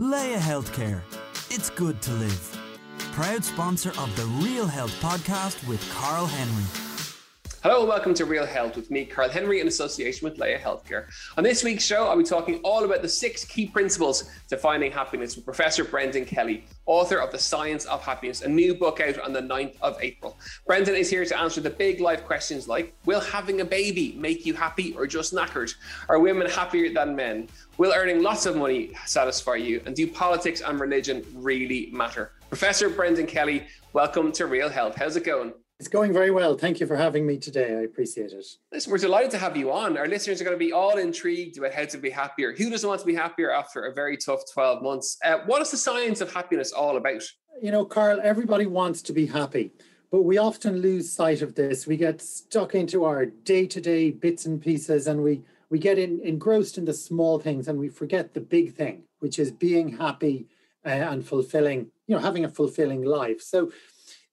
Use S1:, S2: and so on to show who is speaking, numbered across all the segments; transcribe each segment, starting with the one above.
S1: Laya Healthcare. It's good to live. Proud sponsor of the Real Health podcast with Carl Henry.
S2: Hello and welcome to Real Health with me, Carl Henry, in association with Laya Healthcare. On this week's show, I'll be talking all about the six key principles to finding happiness with Professor Brendan Kelly, author of The Science of Happiness, a new book out on the 9th of April. Brendan is here to answer the big life questions like Will having a baby make you happy or just knackered? Are women happier than men? Will earning lots of money satisfy you? And do politics and religion really matter? Professor Brendan Kelly, welcome to Real Health. How's it going?
S3: It's going very well. Thank you for having me today. I appreciate it.
S2: Listen, we're delighted to have you on. Our listeners are going to be all intrigued about how to be happier. Who doesn't want to be happier after a very tough 12 months? Uh, what is the science of happiness all about?
S3: You know, Carl, everybody wants to be happy, but we often lose sight of this. We get stuck into our day to day bits and pieces and we, we get in, engrossed in the small things and we forget the big thing, which is being happy uh, and fulfilling, you know, having a fulfilling life. So,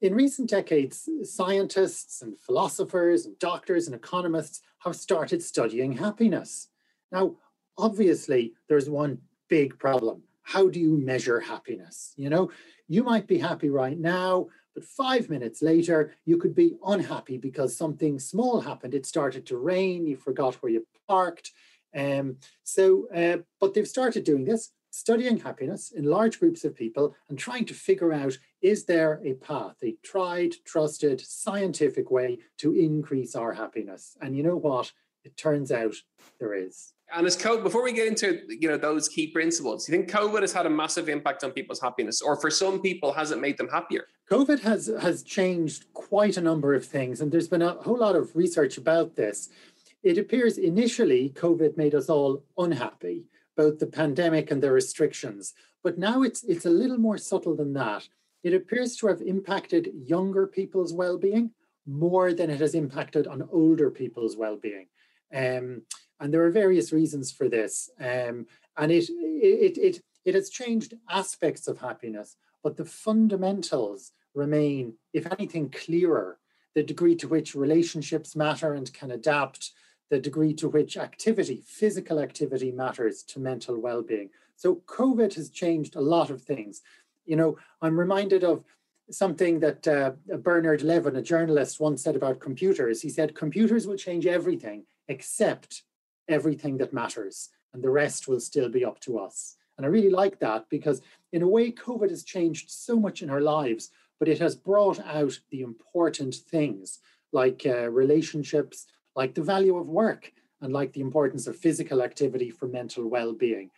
S3: in recent decades, scientists and philosophers and doctors and economists have started studying happiness. Now, obviously, there's one big problem. How do you measure happiness? You know, you might be happy right now, but five minutes later, you could be unhappy because something small happened. It started to rain, you forgot where you parked. Um, so, uh, but they've started doing this studying happiness in large groups of people and trying to figure out is there a path, a tried, trusted, scientific way to increase our happiness? And you know what? It turns out there is.
S2: And as COVID, before we get into you know those key principles, you think COVID has had a massive impact on people's happiness, or for some people, has it made them happier?
S3: COVID has has changed quite a number of things, and there's been a whole lot of research about this. It appears initially COVID made us all unhappy both the pandemic and the restrictions. But now it's it's a little more subtle than that. It appears to have impacted younger people's well-being more than it has impacted on older people's well-being. Um, and there are various reasons for this. Um, and it, it, it, it has changed aspects of happiness, but the fundamentals remain, if anything, clearer. The degree to which relationships matter and can adapt, the degree to which activity, physical activity, matters to mental well being. So, COVID has changed a lot of things. You know, I'm reminded of something that uh, Bernard Levin, a journalist, once said about computers. He said, Computers will change everything except everything that matters, and the rest will still be up to us. And I really like that because, in a way, COVID has changed so much in our lives, but it has brought out the important things like uh, relationships, like the value of work and like the importance of physical activity for mental well-being.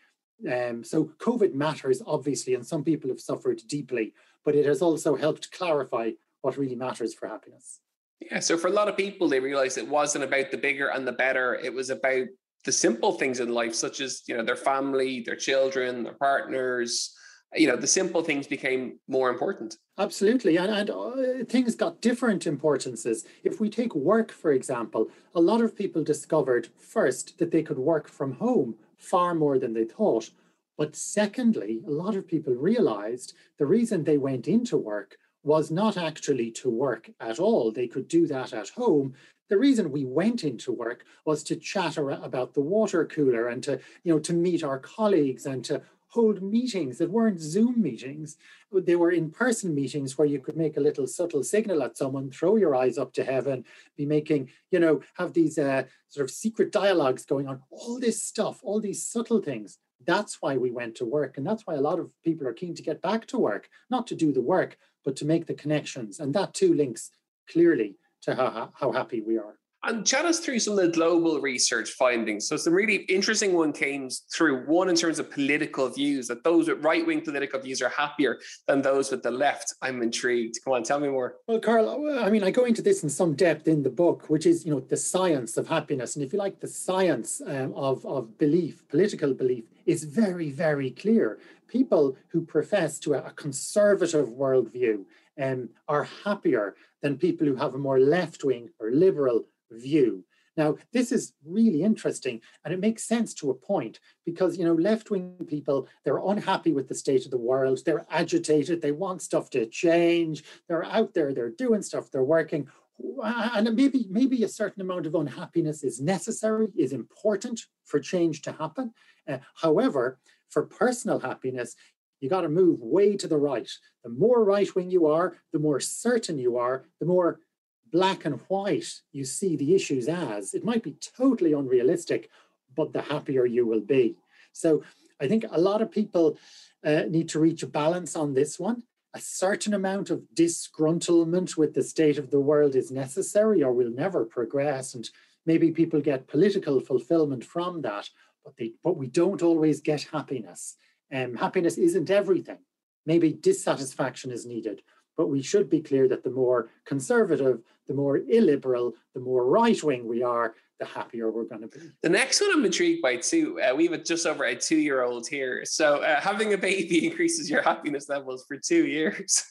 S3: Um, so COVID matters, obviously, and some people have suffered deeply, but it has also helped clarify what really matters for happiness.
S2: Yeah, so for a lot of people, they realized it wasn't about the bigger and the better. It was about the simple things in life, such as you know their family, their children, their partners, you know the simple things became more important
S3: absolutely and, and uh, things got different importances. If we take work for example a lot of people discovered first that they could work from home far more than they thought. But secondly a lot of people realized the reason they went into work was not actually to work at all. They could do that at home. The reason we went into work was to chatter about the water cooler and to you know to meet our colleagues and to hold meetings that weren't Zoom meetings. They were in person meetings where you could make a little subtle signal at someone, throw your eyes up to heaven, be making, you know, have these uh, sort of secret dialogues going on, all this stuff, all these subtle things. That's why we went to work. And that's why a lot of people are keen to get back to work, not to do the work, but to make the connections. And that too links clearly to how, how happy we are.
S2: And chat us through some of the global research findings. So some really interesting one came through one in terms of political views, that those with right-wing political views are happier than those with the left. I'm intrigued. Come on, tell me more.
S3: Well, Carl, I mean, I go into this in some depth in the book, which is, you know, the science of happiness. And if you like, the science um, of, of belief, political belief, is very, very clear. People who profess to a conservative worldview um, are happier than people who have a more left-wing or liberal view. Now, this is really interesting and it makes sense to a point because, you know, left wing people, they're unhappy with the state of the world. They're agitated. They want stuff to change. They're out there, they're doing stuff, they're working. And maybe, maybe a certain amount of unhappiness is necessary, is important for change to happen. Uh, however, for personal happiness, you got to move way to the right. The more right wing you are, the more certain you are, the more black and white you see the issues as. It might be totally unrealistic, but the happier you will be. So I think a lot of people uh, need to reach a balance on this one. A certain amount of disgruntlement with the state of the world is necessary, or we'll never progress. And maybe people get political fulfillment from that, but they but we don't always get happiness. Um, happiness isn't everything. Maybe dissatisfaction is needed, but we should be clear that the more conservative, the more illiberal, the more right wing we are, the happier we're going to be.
S2: The next one I'm intrigued by too. Uh, we have just over a two year old here. So uh, having a baby increases your happiness levels for two years,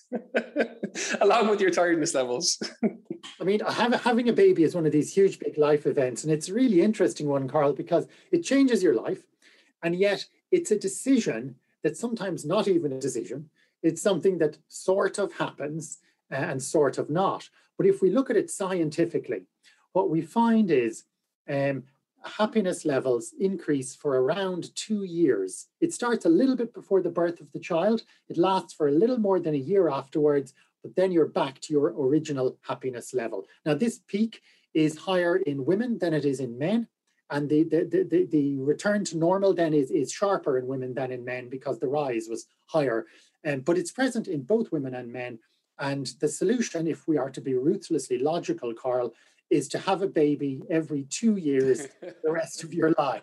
S2: along with your tiredness levels.
S3: I mean, having a baby is one of these huge, big life events. And it's a really interesting one, Carl, because it changes your life. And yet it's a decision that's sometimes not even a decision. It's something that sort of happens and sort of not. But if we look at it scientifically, what we find is um, happiness levels increase for around two years. It starts a little bit before the birth of the child, it lasts for a little more than a year afterwards, but then you're back to your original happiness level. Now, this peak is higher in women than it is in men. And the, the, the, the, return to normal then is, is sharper in women than in men because the rise was higher. Um, but it's present in both women and men. And the solution, if we are to be ruthlessly logical, Carl, is to have a baby every two years the rest of your life.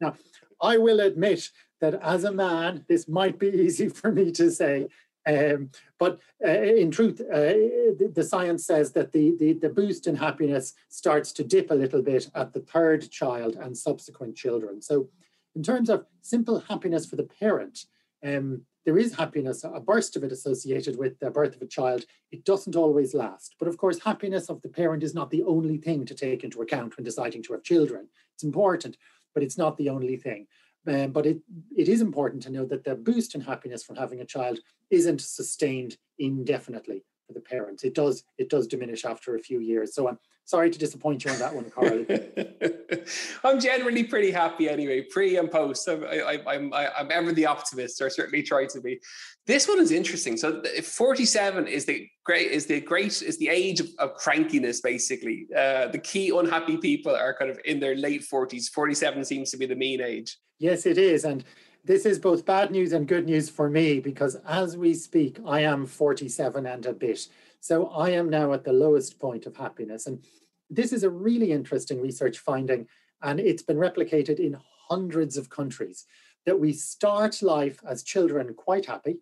S3: Now, I will admit that as a man, this might be easy for me to say. Um, but uh, in truth, uh, the, the, science says that the, the, the boost in happiness starts to dip a little bit at the third child and subsequent children. So, in terms of simple happiness for the parent, um, there is happiness, a burst of it associated with the birth of a child. It doesn't always last. But of course, happiness of the parent is not the only thing to take into account when deciding to have children. It's important, but it's not the only thing. Um, but it, it is important to know that the boost in happiness from having a child isn't sustained indefinitely for the parents. It does it does diminish after a few years. So I'm sorry to disappoint you on that one, Carl.
S2: I'm generally pretty happy anyway, pre and post. I'm I, I'm I'm ever the optimist, or certainly try to be. This one is interesting. So 47 is the great is the great is the age of, of crankiness. Basically, uh, the key unhappy people are kind of in their late 40s. 47 seems to be the mean age.
S3: Yes, it is, and this is both bad news and good news for me because as we speak, I am 47 and a bit. So I am now at the lowest point of happiness. And this is a really interesting research finding, and it's been replicated in hundreds of countries that we start life as children quite happy.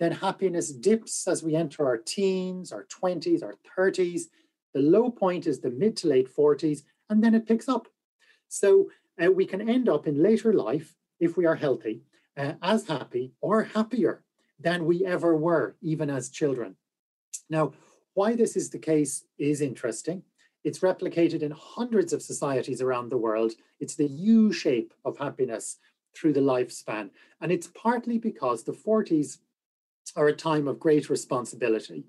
S3: Then happiness dips as we enter our teens, our 20s, our 30s. The low point is the mid to late 40s, and then it picks up. So uh, we can end up in later life, if we are healthy, uh, as happy or happier than we ever were, even as children. Now, why this is the case is interesting. It's replicated in hundreds of societies around the world. It's the U shape of happiness through the lifespan. And it's partly because the 40s are a time of great responsibility.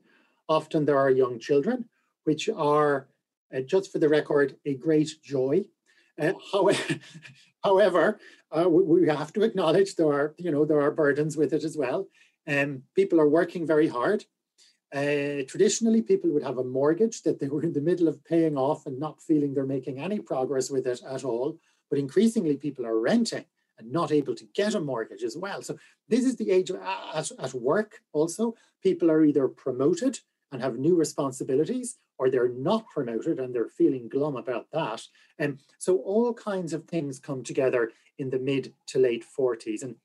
S3: Often there are young children, which are, uh, just for the record, a great joy. Uh, however, uh, we, we, have to acknowledge there are, you know, there are burdens with it as well. And um, people are working very hard. Uh, traditionally, people would have a mortgage that they were in the middle of paying off and not feeling they're making any progress with it at all. But increasingly, people are renting and not able to get a mortgage as well. So, this is the age of, at, at work also. People are either promoted and have new responsibilities, or they're not promoted and they're feeling glum about that. And so, all kinds of things come together in the mid to late 40s. And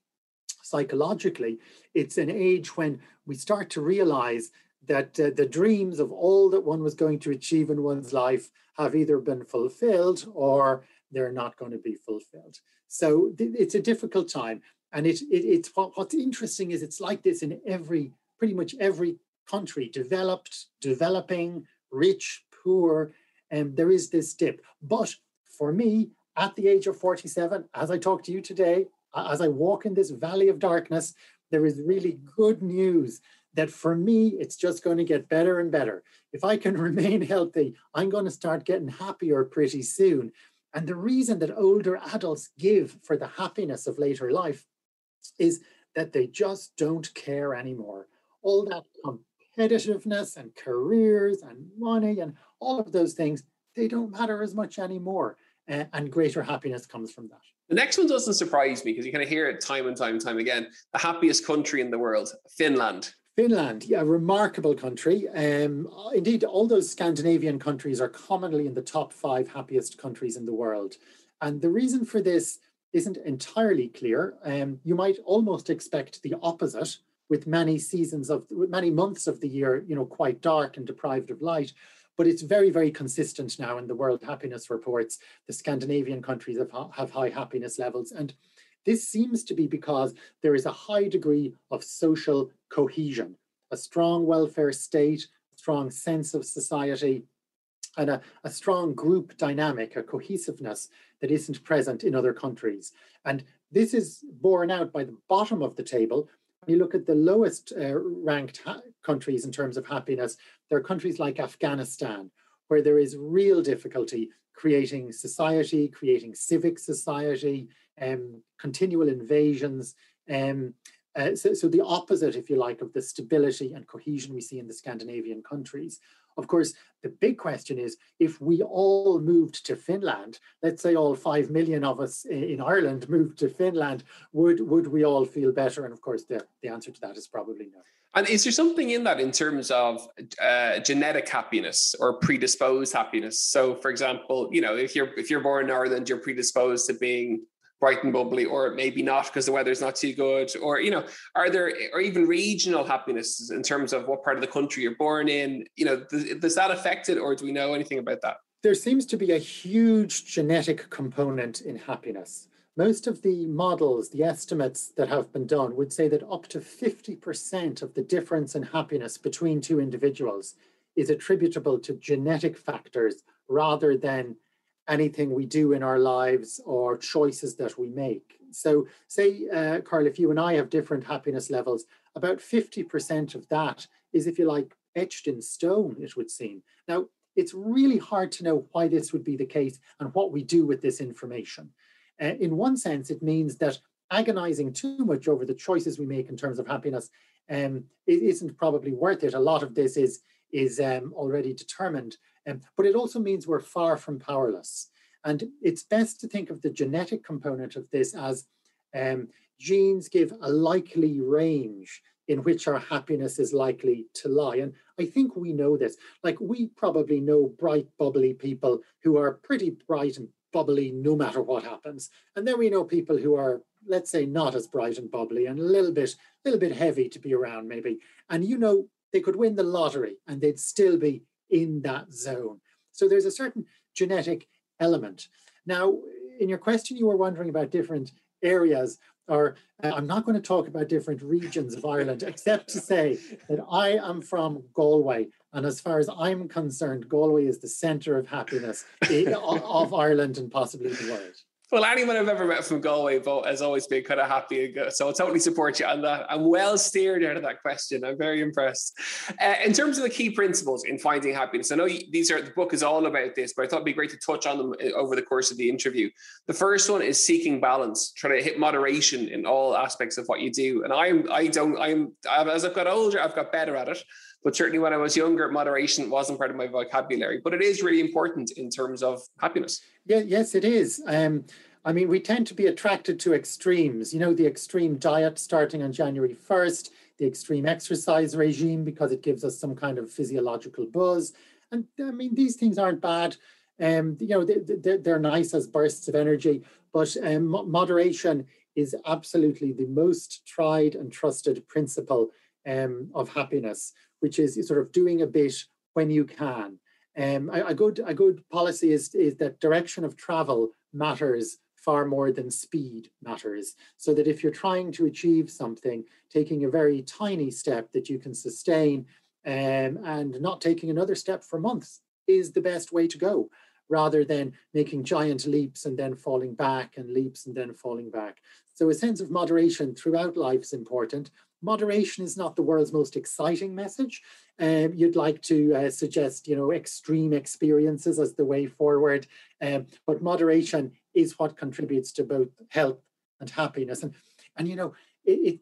S3: psychologically, it's an age when we start to realize that uh, the dreams of all that one was going to achieve in one's life have either been fulfilled or they're not going to be fulfilled. So th- it's a difficult time. And it, it, it's what, what's interesting is it's like this in every, pretty much every country, developed, developing, rich, poor, and there is this dip. But for me, at the age of 47, as I talk to you today, as I walk in this valley of darkness, there is really good news that for me, it's just going to get better and better. If I can remain healthy, I'm going to start getting happier pretty soon. And the reason that older adults give for the happiness of later life is that they just don't care anymore. All that competitiveness and careers and money and all of those things, they don't matter as much anymore. Uh, and greater happiness comes from that.
S2: The next one doesn't surprise me because you kind of hear it time and time and time again. The happiest country in the world, Finland.
S3: Finland, yeah, remarkable country. Um, indeed, all those Scandinavian countries are commonly in the top five happiest countries in the world. And the reason for this isn't entirely clear. Um, you might almost expect the opposite, with many seasons of, many months of the year, you know, quite dark and deprived of light. But it's very, very consistent now in the World Happiness Reports. The Scandinavian countries have, have high happiness levels. And this seems to be because there is a high degree of social cohesion, a strong welfare state, strong sense of society, and a, a strong group dynamic, a cohesiveness that isn't present in other countries. And this is borne out by the bottom of the table. You look at the lowest uh, ranked ha- countries in terms of happiness, there are countries like Afghanistan, where there is real difficulty creating society, creating civic society, um, continual invasions. Um, uh, so, so the opposite, if you like, of the stability and cohesion we see in the Scandinavian countries. Of course, the big question is if we all moved to Finland, let's say all 5 million of us in Ireland moved to Finland, would, would we all feel better? And of course, the, the answer to that is probably no.
S2: And is there something in that in terms of uh, genetic happiness or predisposed happiness? So, for example, you know, if you're if you're born in Ireland, you're predisposed to being bright and bubbly, or maybe not because the weather's not too good, or you know, are there or even regional happiness in terms of what part of the country you're born in? You know, does, does that affect it, or do we know anything about that?
S3: There seems to be a huge genetic component in happiness. Most of the models, the estimates that have been done would say that up to 50% of the difference in happiness between two individuals is attributable to genetic factors rather than anything we do in our lives or choices that we make. So, say, uh, Carl, if you and I have different happiness levels, about 50% of that is, if you like, etched in stone, it would seem. Now, it's really hard to know why this would be the case and what we do with this information. Uh, in one sense, it means that agonizing too much over the choices we make in terms of happiness um, it isn't probably worth it. A lot of this is is um, already determined. Um, but it also means we're far from powerless. And it's best to think of the genetic component of this as um, genes give a likely range in which our happiness is likely to lie. And I think we know this. Like we probably know bright, bubbly people who are pretty bright and bubbly no matter what happens. And then we know people who are, let's say, not as bright and bubbly and a little bit, a little bit heavy to be around, maybe. And you know, they could win the lottery and they'd still be in that zone. So there's a certain genetic element. Now, in your question, you were wondering about different areas, or uh, I'm not going to talk about different regions of Ireland, except to say that I am from Galway. And as far as I'm concerned, Galway is the center of happiness of Ireland and possibly the world.
S2: Well, anyone I've ever met from Galway vote has always been kind of happy and good. So I totally support you on that. I'm well steered out of that question. I'm very impressed. Uh, in terms of the key principles in finding happiness, I know you, these are the book is all about this, but I thought it'd be great to touch on them uh, over the course of the interview. The first one is seeking balance, trying to hit moderation in all aspects of what you do. And I'm I don't I'm as I've got older, I've got better at it. But certainly when I was younger, moderation wasn't part of my vocabulary. But it is really important in terms of happiness.
S3: Yeah, yes, it is. Um, I mean, we tend to be attracted to extremes. You know, the extreme diet starting on January 1st, the extreme exercise regime because it gives us some kind of physiological buzz. And I mean, these things aren't bad. Um, you know, they, they're nice as bursts of energy, but um, moderation is absolutely the most tried and trusted principle um, of happiness, which is sort of doing a bit when you can. Um, a, a, good a good policy is is that direction of travel matters far more than speed matters. So that if you're trying to achieve something, taking a very tiny step that you can sustain um, and not taking another step for months is the best way to go, rather than making giant leaps and then falling back and leaps and then falling back. So a sense of moderation throughout life is important. Moderation is not the world's most exciting message. Um, you'd like to uh, suggest, you know, extreme experiences as the way forward, um, but moderation is what contributes to both health and happiness. And and you know, it,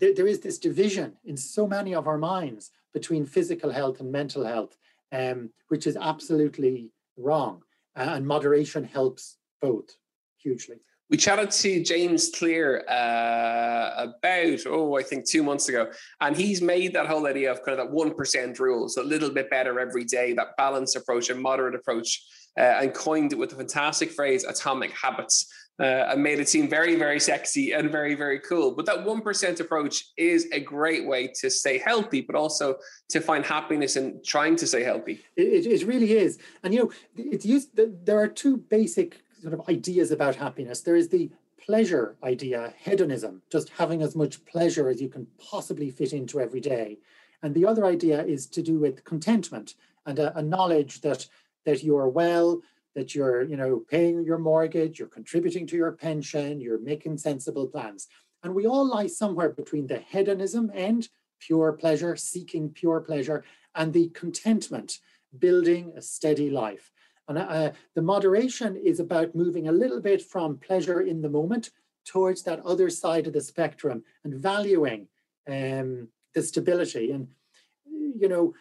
S3: it there is this division in so many of our minds between physical health and mental health, um, which is absolutely wrong. Uh, and moderation helps both hugely.
S2: We chatted to James Clear uh, about, oh, I think two months ago, and he's made that whole idea of kind of that 1% rule. So a little bit better every day, that balanced approach, a moderate approach, uh, and coined it with the fantastic phrase atomic habits. Uh, and made it seem very, very sexy and very, very cool. But that 1% approach is a great way to stay healthy, but also to find happiness in trying to stay healthy.
S3: It, it, really is. And, you know, it's used, there are two basic sort of ideas about happiness. There is the pleasure idea, hedonism, just having as much pleasure as you can possibly fit into every day. And the other idea is to do with contentment and a, a knowledge that that you are well, that you're, you know, paying your mortgage, you're contributing to your pension, you're making sensible plans. And we all lie somewhere between the hedonism end, pure pleasure, seeking pure pleasure, and the contentment, building a steady life. And uh, the moderation is about moving a little bit from pleasure in the moment towards that other side of the spectrum and valuing um, the stability. And, you know,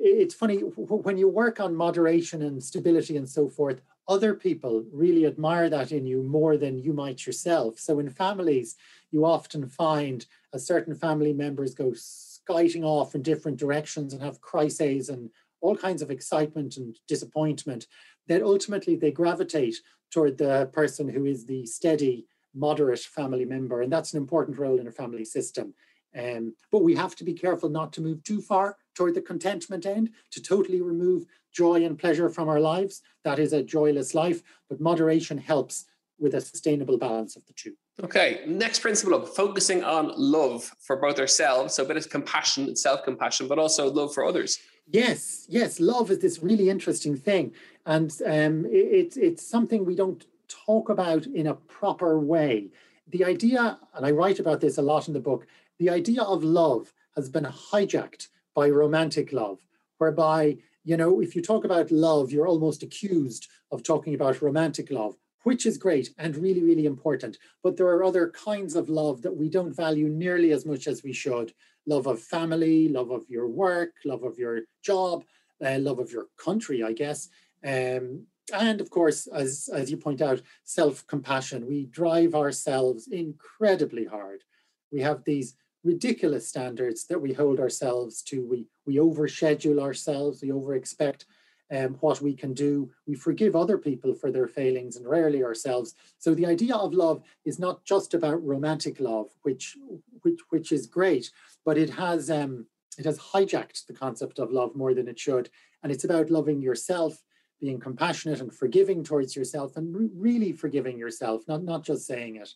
S3: it's funny when you work on moderation and stability and so forth, other people really admire that in you more than you might yourself. So in families, you often find a certain family members go skiting off in different directions and have crises and all kinds of excitement and disappointment, then ultimately they gravitate toward the person who is the steady, moderate family member. And that's an important role in a family system. Um, but we have to be careful not to move too far toward the contentment end, to totally remove joy and pleasure from our lives. That is a joyless life, but moderation helps with a sustainable balance of the two.
S2: Okay, next principle of focusing on love for both ourselves, so a bit of compassion and self compassion, but also love for others.
S3: Yes, yes, love is this really interesting thing, and um, it, it's something we don't talk about in a proper way. The idea, and I write about this a lot in the book, the idea of love has been hijacked by romantic love, whereby, you know, if you talk about love, you're almost accused of talking about romantic love, which is great and really, really important. But there are other kinds of love that we don't value nearly as much as we should love of family, love of your work, love of your job, uh, love of your country, I guess. Um, and of course, as, as you point out, self compassion. We drive ourselves incredibly hard. We have these ridiculous standards that we hold ourselves to. We, we overschedule ourselves, we over expect um, what we can do. We forgive other people for their failings and rarely ourselves. So the idea of love is not just about romantic love, which which which is great, but it has um, it has hijacked the concept of love more than it should, and it's about loving yourself, being compassionate and forgiving towards yourself, and re- really forgiving yourself, not not just saying it,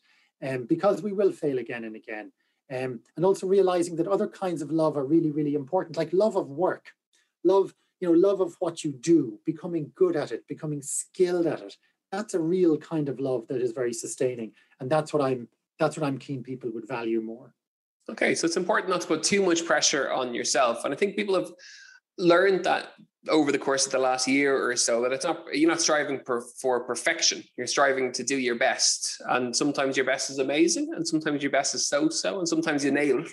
S3: um, because we will fail again and again, um, and also realizing that other kinds of love are really really important, like love of work, love you know love of what you do, becoming good at it, becoming skilled at it. That's a real kind of love that is very sustaining, and that's what I'm that's what I'm keen people would value more.
S2: Okay, so it's important not to put too much pressure on yourself. And I think people have learned that over the course of the last year or so that it's not you're not striving per, for perfection you're striving to do your best and sometimes your best is amazing and sometimes your best is so so and sometimes you nail it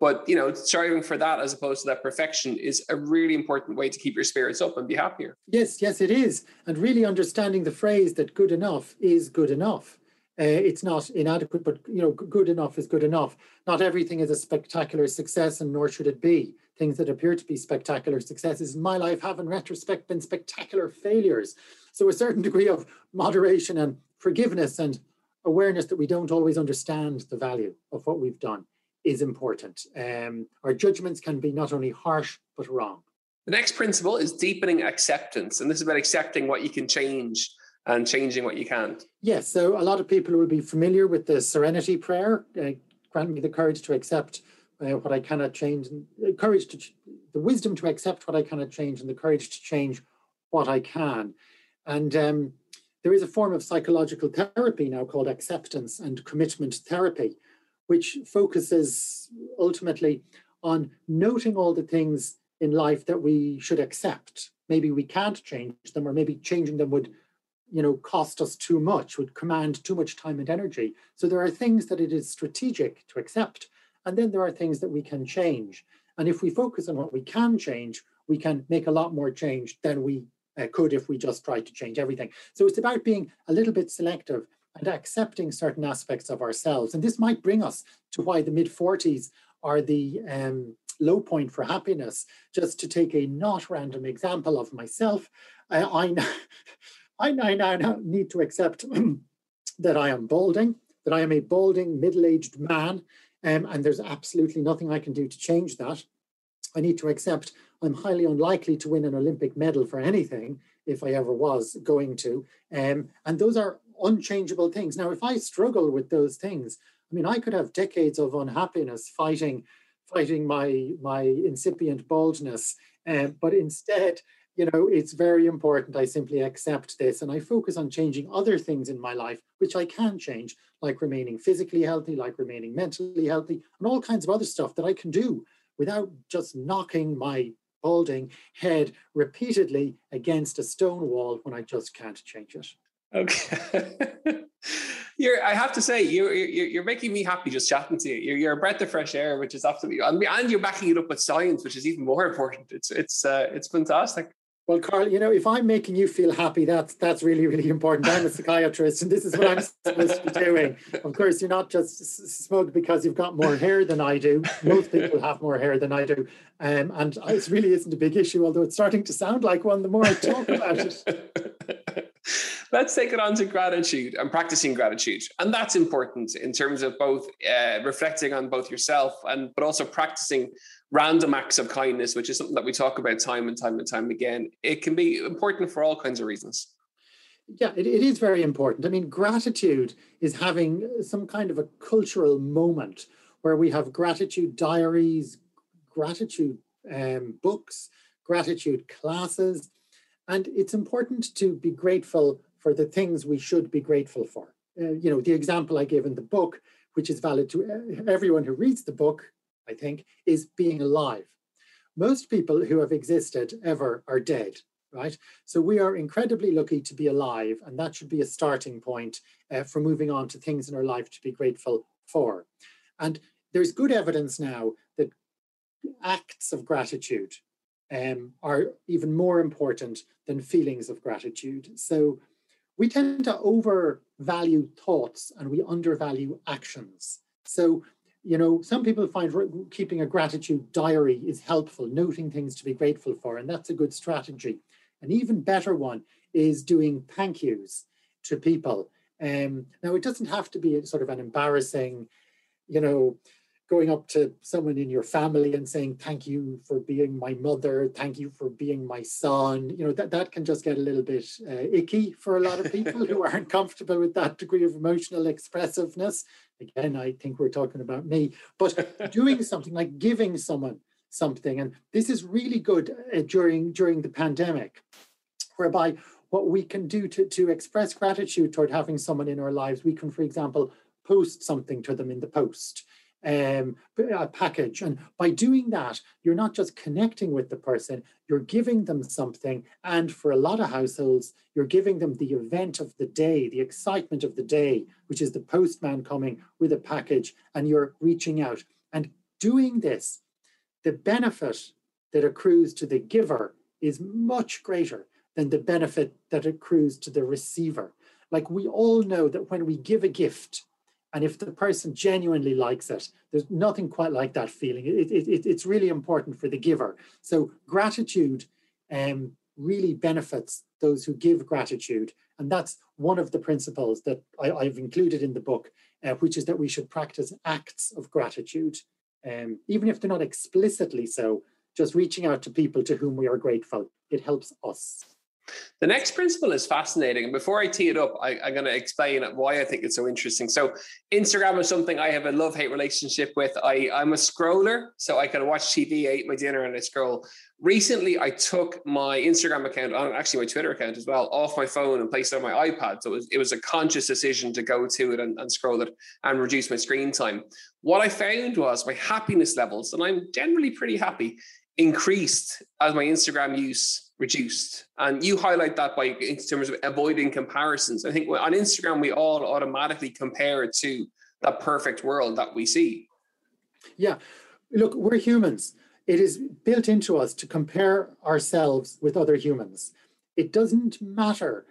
S2: but you know striving for that as opposed to that perfection is a really important way to keep your spirits up and be happier
S3: yes yes it is and really understanding the phrase that good enough is good enough uh, it's not inadequate, but you know, good enough is good enough. Not everything is a spectacular success, and nor should it be. Things that appear to be spectacular successes in my life have, in retrospect, been spectacular failures. So, a certain degree of moderation and forgiveness and awareness that we don't always understand the value of what we've done is important. Um, our judgments can be not only harsh but wrong.
S2: The next principle is deepening acceptance, and this is about accepting what you can change and changing what you can't.
S3: Yes, so a lot of people will be familiar with the serenity prayer. Uh, grant me the courage to accept uh, what I cannot change, and uh, courage to ch- the wisdom to accept what I cannot change, and the courage to change what I can. And um, there is a form of psychological therapy now called acceptance and commitment therapy, which focuses ultimately on noting all the things in life that we should accept. Maybe we can't change them, or maybe changing them would you know cost us too much would command too much time and energy. So there are things that it is strategic to accept and then there are things that we can change. And if we focus on what we can change we can make a lot more change than we uh, could if we just tried to change everything. So it's about being a little bit selective and accepting certain aspects of ourselves and this might bring us to why the mid 40s are the um, low point for happiness just to take a not random example of myself I, I I now need to accept that I am balding, that I am a balding middle aged man, um, and there's absolutely nothing I can do to change that. I need to accept I'm highly unlikely to win an Olympic medal for anything if I ever was going to. Um, and those are unchangeable things. Now, if I struggle with those things, I mean, I could have decades of unhappiness fighting, fighting my my incipient baldness. Um, but instead, you know, it's very important I simply accept this and I focus on changing other things in my life, which I can change, like remaining physically healthy, like remaining mentally healthy, and all kinds of other stuff that I can do without just knocking my balding head repeatedly against a stone wall when I just can't change it.
S2: Okay. you're, I have to say, you're, you're, you're making me happy just chatting to you. You're, you're a breath of fresh air, which is absolutely, and you're backing it up with science, which is even more important. It's, it's, uh, it's fantastic.
S3: Well, Carl, you know, if I'm making you feel happy, that's that's really, really important. I'm a psychiatrist, and this is what I'm supposed to be doing. Of course, you're not just smug because you've got more hair than I do. Most people have more hair than I do, um, and it really isn't a big issue. Although it's starting to sound like one the more I talk about it.
S2: Let's take it on to gratitude and practicing gratitude, and that's important in terms of both uh, reflecting on both yourself and but also practicing random acts of kindness, which is something that we talk about time and time and time again, it can be important for all kinds of reasons.
S3: Yeah, it, it is very important. I mean, gratitude is having some kind of a cultural moment where we have gratitude diaries, gratitude um, books, gratitude classes. And it's important to be grateful for the things we should be grateful for. Uh, you know, the example I gave in the book, which is valid to uh, everyone who reads the book, I think, is being alive. Most people who have existed ever are dead, right? So we are incredibly lucky to be alive, and that should be a starting point uh, for moving on to things in our life to be grateful for. And there's good evidence now that acts of gratitude um, are even more important than feelings of gratitude. So we tend to overvalue thoughts and we undervalue actions. So you know, some people find keeping a gratitude diary is helpful, noting things to be grateful for, and that's a good strategy. An even better one is doing thank yous to people. Um, now, it doesn't have to be sort of an embarrassing, you know, going up to someone in your family and saying thank you for being my mother. Thank you for being my son. You know that, that can just get a little bit uh, icky for a lot of people who aren't comfortable with that degree of emotional expressiveness. Again i think we're talking about me but doing something like giving someone something. And this is really good uh, during during the pandemic whereby what we can do to, to express gratitude toward having someone in our lives we can for example post something to them in the post um, a package. And by doing that, you're not just connecting with the person, you're giving them something. And for a lot of households, you're giving them the event of the day, the excitement of the day, which is the postman coming with a package, and you're reaching out. And doing this, the benefit that accrues to the giver is much greater than the benefit that accrues to the receiver. Like we all know that when we give a gift, and if the person genuinely likes it, there's nothing quite like that feeling. It, it, it it's really important for the giver. So gratitude um, really benefits those who give gratitude. And that's one of the principles that I, have included in the book, uh, which is that we should practice acts of gratitude, um, even if they're not explicitly so, just reaching out to people to whom we are grateful. It helps us.
S2: The next principle is fascinating. And before I tee it up, I, am going to explain why I think it's so interesting. So, Instagram is something I have a love hate relationship with. I, I'm a scroller, so I can watch TV, I eat my dinner, and I scroll. Recently, I took my Instagram account, uh, actually my Twitter account as well, off my phone and placed it on my iPad. So it was, it was a conscious decision to go to it and, and scroll it and reduce my screen time. What I found was my happiness levels, and I'm generally pretty happy, increased as my Instagram use reduced. And you highlight that by in terms of avoiding comparisons. I think on Instagram, we all automatically compare it to that perfect world that we see.
S3: Yeah. Look, we're humans. It is built into us to compare ourselves with other humans. It doesn't matter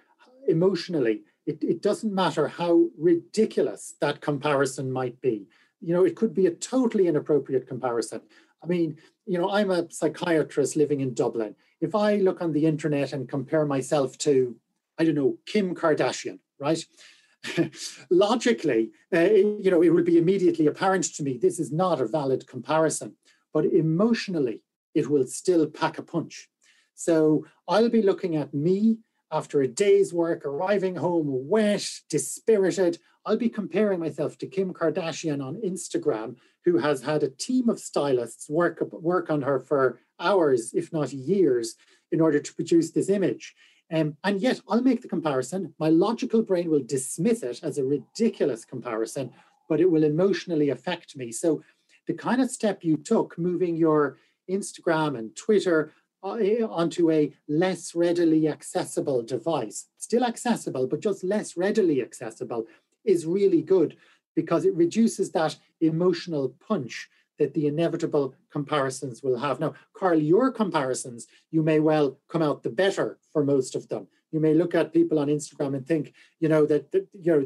S3: emotionally, it, it doesn't matter how ridiculous that comparison might be. You know, it could be a totally inappropriate comparison. I mean, you know, I'm a psychiatrist living in Dublin. If I look on the internet and compare myself to, I don't know, Kim Kardashian, right? Logically, uh, you know, it will be immediately apparent to me this is not a valid comparison, but emotionally, it will still pack a punch. So I'll be looking at me after a day's work, arriving home wet, dispirited. I'll be comparing myself to Kim Kardashian on Instagram, who has had a team of stylists work, work on her for hours, if not years, in order to produce this image. Um, and yet, I'll make the comparison. My logical brain will dismiss it as a ridiculous comparison, but it will emotionally affect me. So, the kind of step you took, moving your Instagram and Twitter uh, onto a less readily accessible device, still accessible, but just less readily accessible, is really good because it reduces that emotional punch that the inevitable comparisons will have. Now, Carl, your comparisons, you may well come out the better for most of them. You may look at people on Instagram and think, you know, that, that you know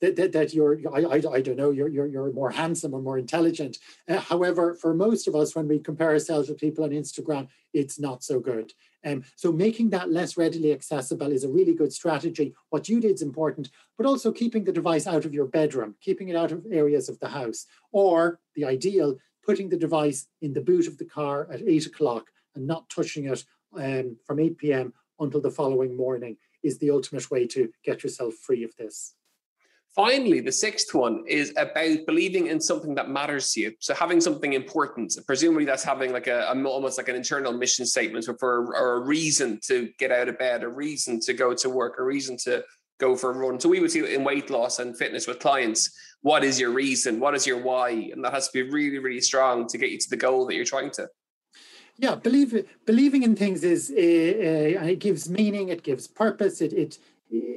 S3: that, that, that you're, I, I, I, don't know, you're, you're, you're more handsome or more intelligent. Uh, however, for most of us, when we compare ourselves with people on Instagram, it's not so good. Um, so making that less readily accessible is a really good strategy. What you did is important, but also keeping the device out of your bedroom, keeping it out of areas of the house, or the ideal putting the device in the boot of the car at eight o'clock and not touching it um, from 8 p.m. until the following morning is the ultimate way to get yourself free of this.
S2: Finally, the sixth one is about believing in something that matters to you. So having something important, presumably that's having like a, a almost like an internal mission statement or for or a reason to get out of bed, a reason to go to work, a reason to go for a run. So we would see in weight loss and fitness with clients, what is your reason? What is your why? And that has to be really, really strong to get you to the goal that you're trying to.
S3: Yeah, believe believing in things is uh, uh, it gives meaning, it gives purpose, it, it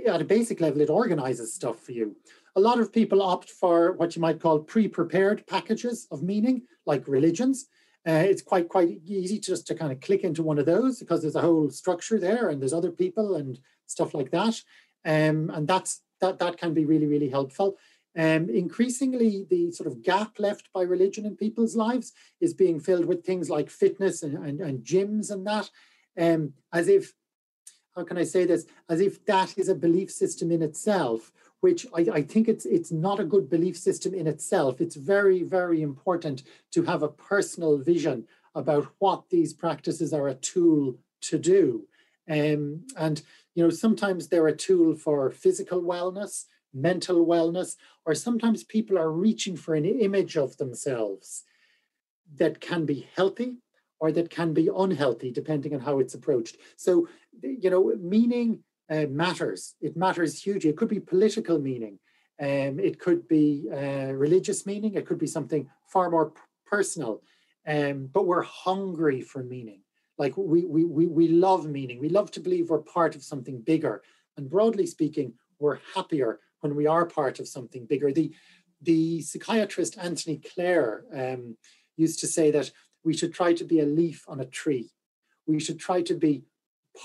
S3: at a basic level it organizes stuff for you. A lot of people opt for what you might call pre-prepared packages of meaning, like religions. Uh, it's quite quite easy just to kind of click into one of those because there's a whole structure there and there's other people and stuff like that um, and that's that that can be really really helpful. Um, increasingly, the sort of gap left by religion in people's lives is being filled with things like fitness and, and, and gyms and that, um, as if, how can I say this, as if that is a belief system in itself, which I, I think it's it's not a good belief system in itself. It's very, very important to have a personal vision about what these practices are a tool to do. Um, and you know, sometimes they're a tool for physical wellness, mental wellness, or sometimes people are reaching for an image of themselves that can be healthy or that can be unhealthy, depending on how it's approached. So, you know, meaning uh, matters. It matters hugely. It could be political meaning. Um, it could be uh, religious meaning. It could be something far more personal. Um, but we're hungry for meaning like we, we we we love meaning we love to believe we're part of something bigger and broadly speaking we're happier when we are part of something bigger the the psychiatrist anthony clare um, used to say that we should try to be a leaf on a tree we should try to be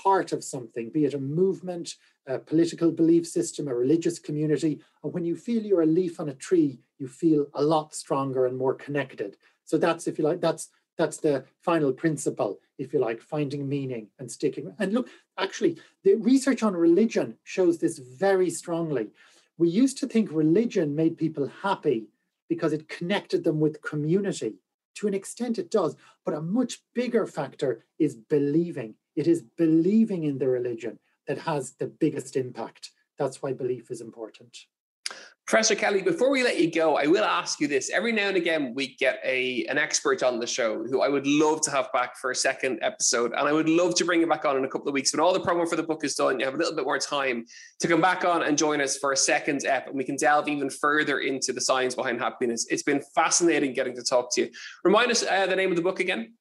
S3: part of something be it a movement a political belief system a religious community and when you feel you're a leaf on a tree you feel a lot stronger and more connected so that's if you like that's that's the final principle, if you like, finding meaning and sticking. And look, actually, the research on religion shows this very strongly. We used to think religion made people happy because it connected them with community. To an extent, it does, but a much bigger factor is believing. It is believing in the religion that has the biggest impact. That's why belief is important.
S2: Professor Kelly, before we let you go, I will ask you this. Every now and again, we get a an expert on the show who I would love to have back for a second episode. And I would love to bring you back on in a couple of weeks. When all the promo for the book is done, you have a little bit more time to come back on and join us for a second ep, and we can delve even further into the science behind happiness. It's been fascinating getting to talk to you. Remind us uh, the name of the book again.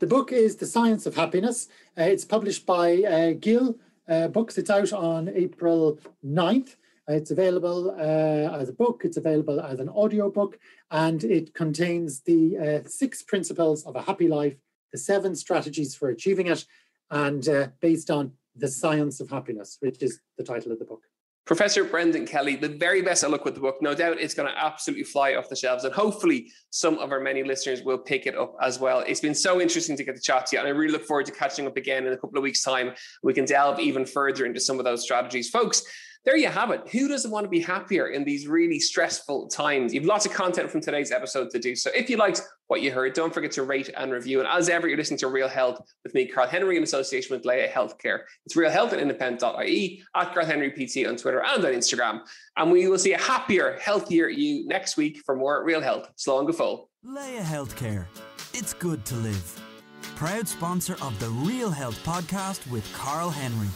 S3: The book is The Science of Happiness. Uh, it's published by uh, Gill uh, Books. It's out on April 9th. It's available uh, as a book, it's available as an audio book, and it contains the uh, six principles of a happy life, the seven strategies for achieving it, and uh, based on the science of happiness, which is the title of the book.
S2: Professor Brendan Kelly, the very best of luck with the book. No doubt it's going to absolutely fly off the shelves, and hopefully some of our many listeners will pick it up as well. It's been so interesting to get to chat to you, and I really look forward to catching up again in a couple of weeks' time. We can delve even further into some of those strategies. Folks, there you have it. Who doesn't want to be happier in these really stressful times? You've lots of content from today's episode to do. So if you liked what you heard, don't forget to rate and review. And as ever, you're listening to Real Health with me, Karl Henry, in association with Laya Healthcare. It's Real Health at independent.ie, at Karl Henry PT on Twitter and on Instagram. And we will see a happier, healthier you next week for more Real Health. Slán go fóill.
S1: Laya Healthcare. It's good to live. Proud sponsor of the Real Health podcast with Karl Henry.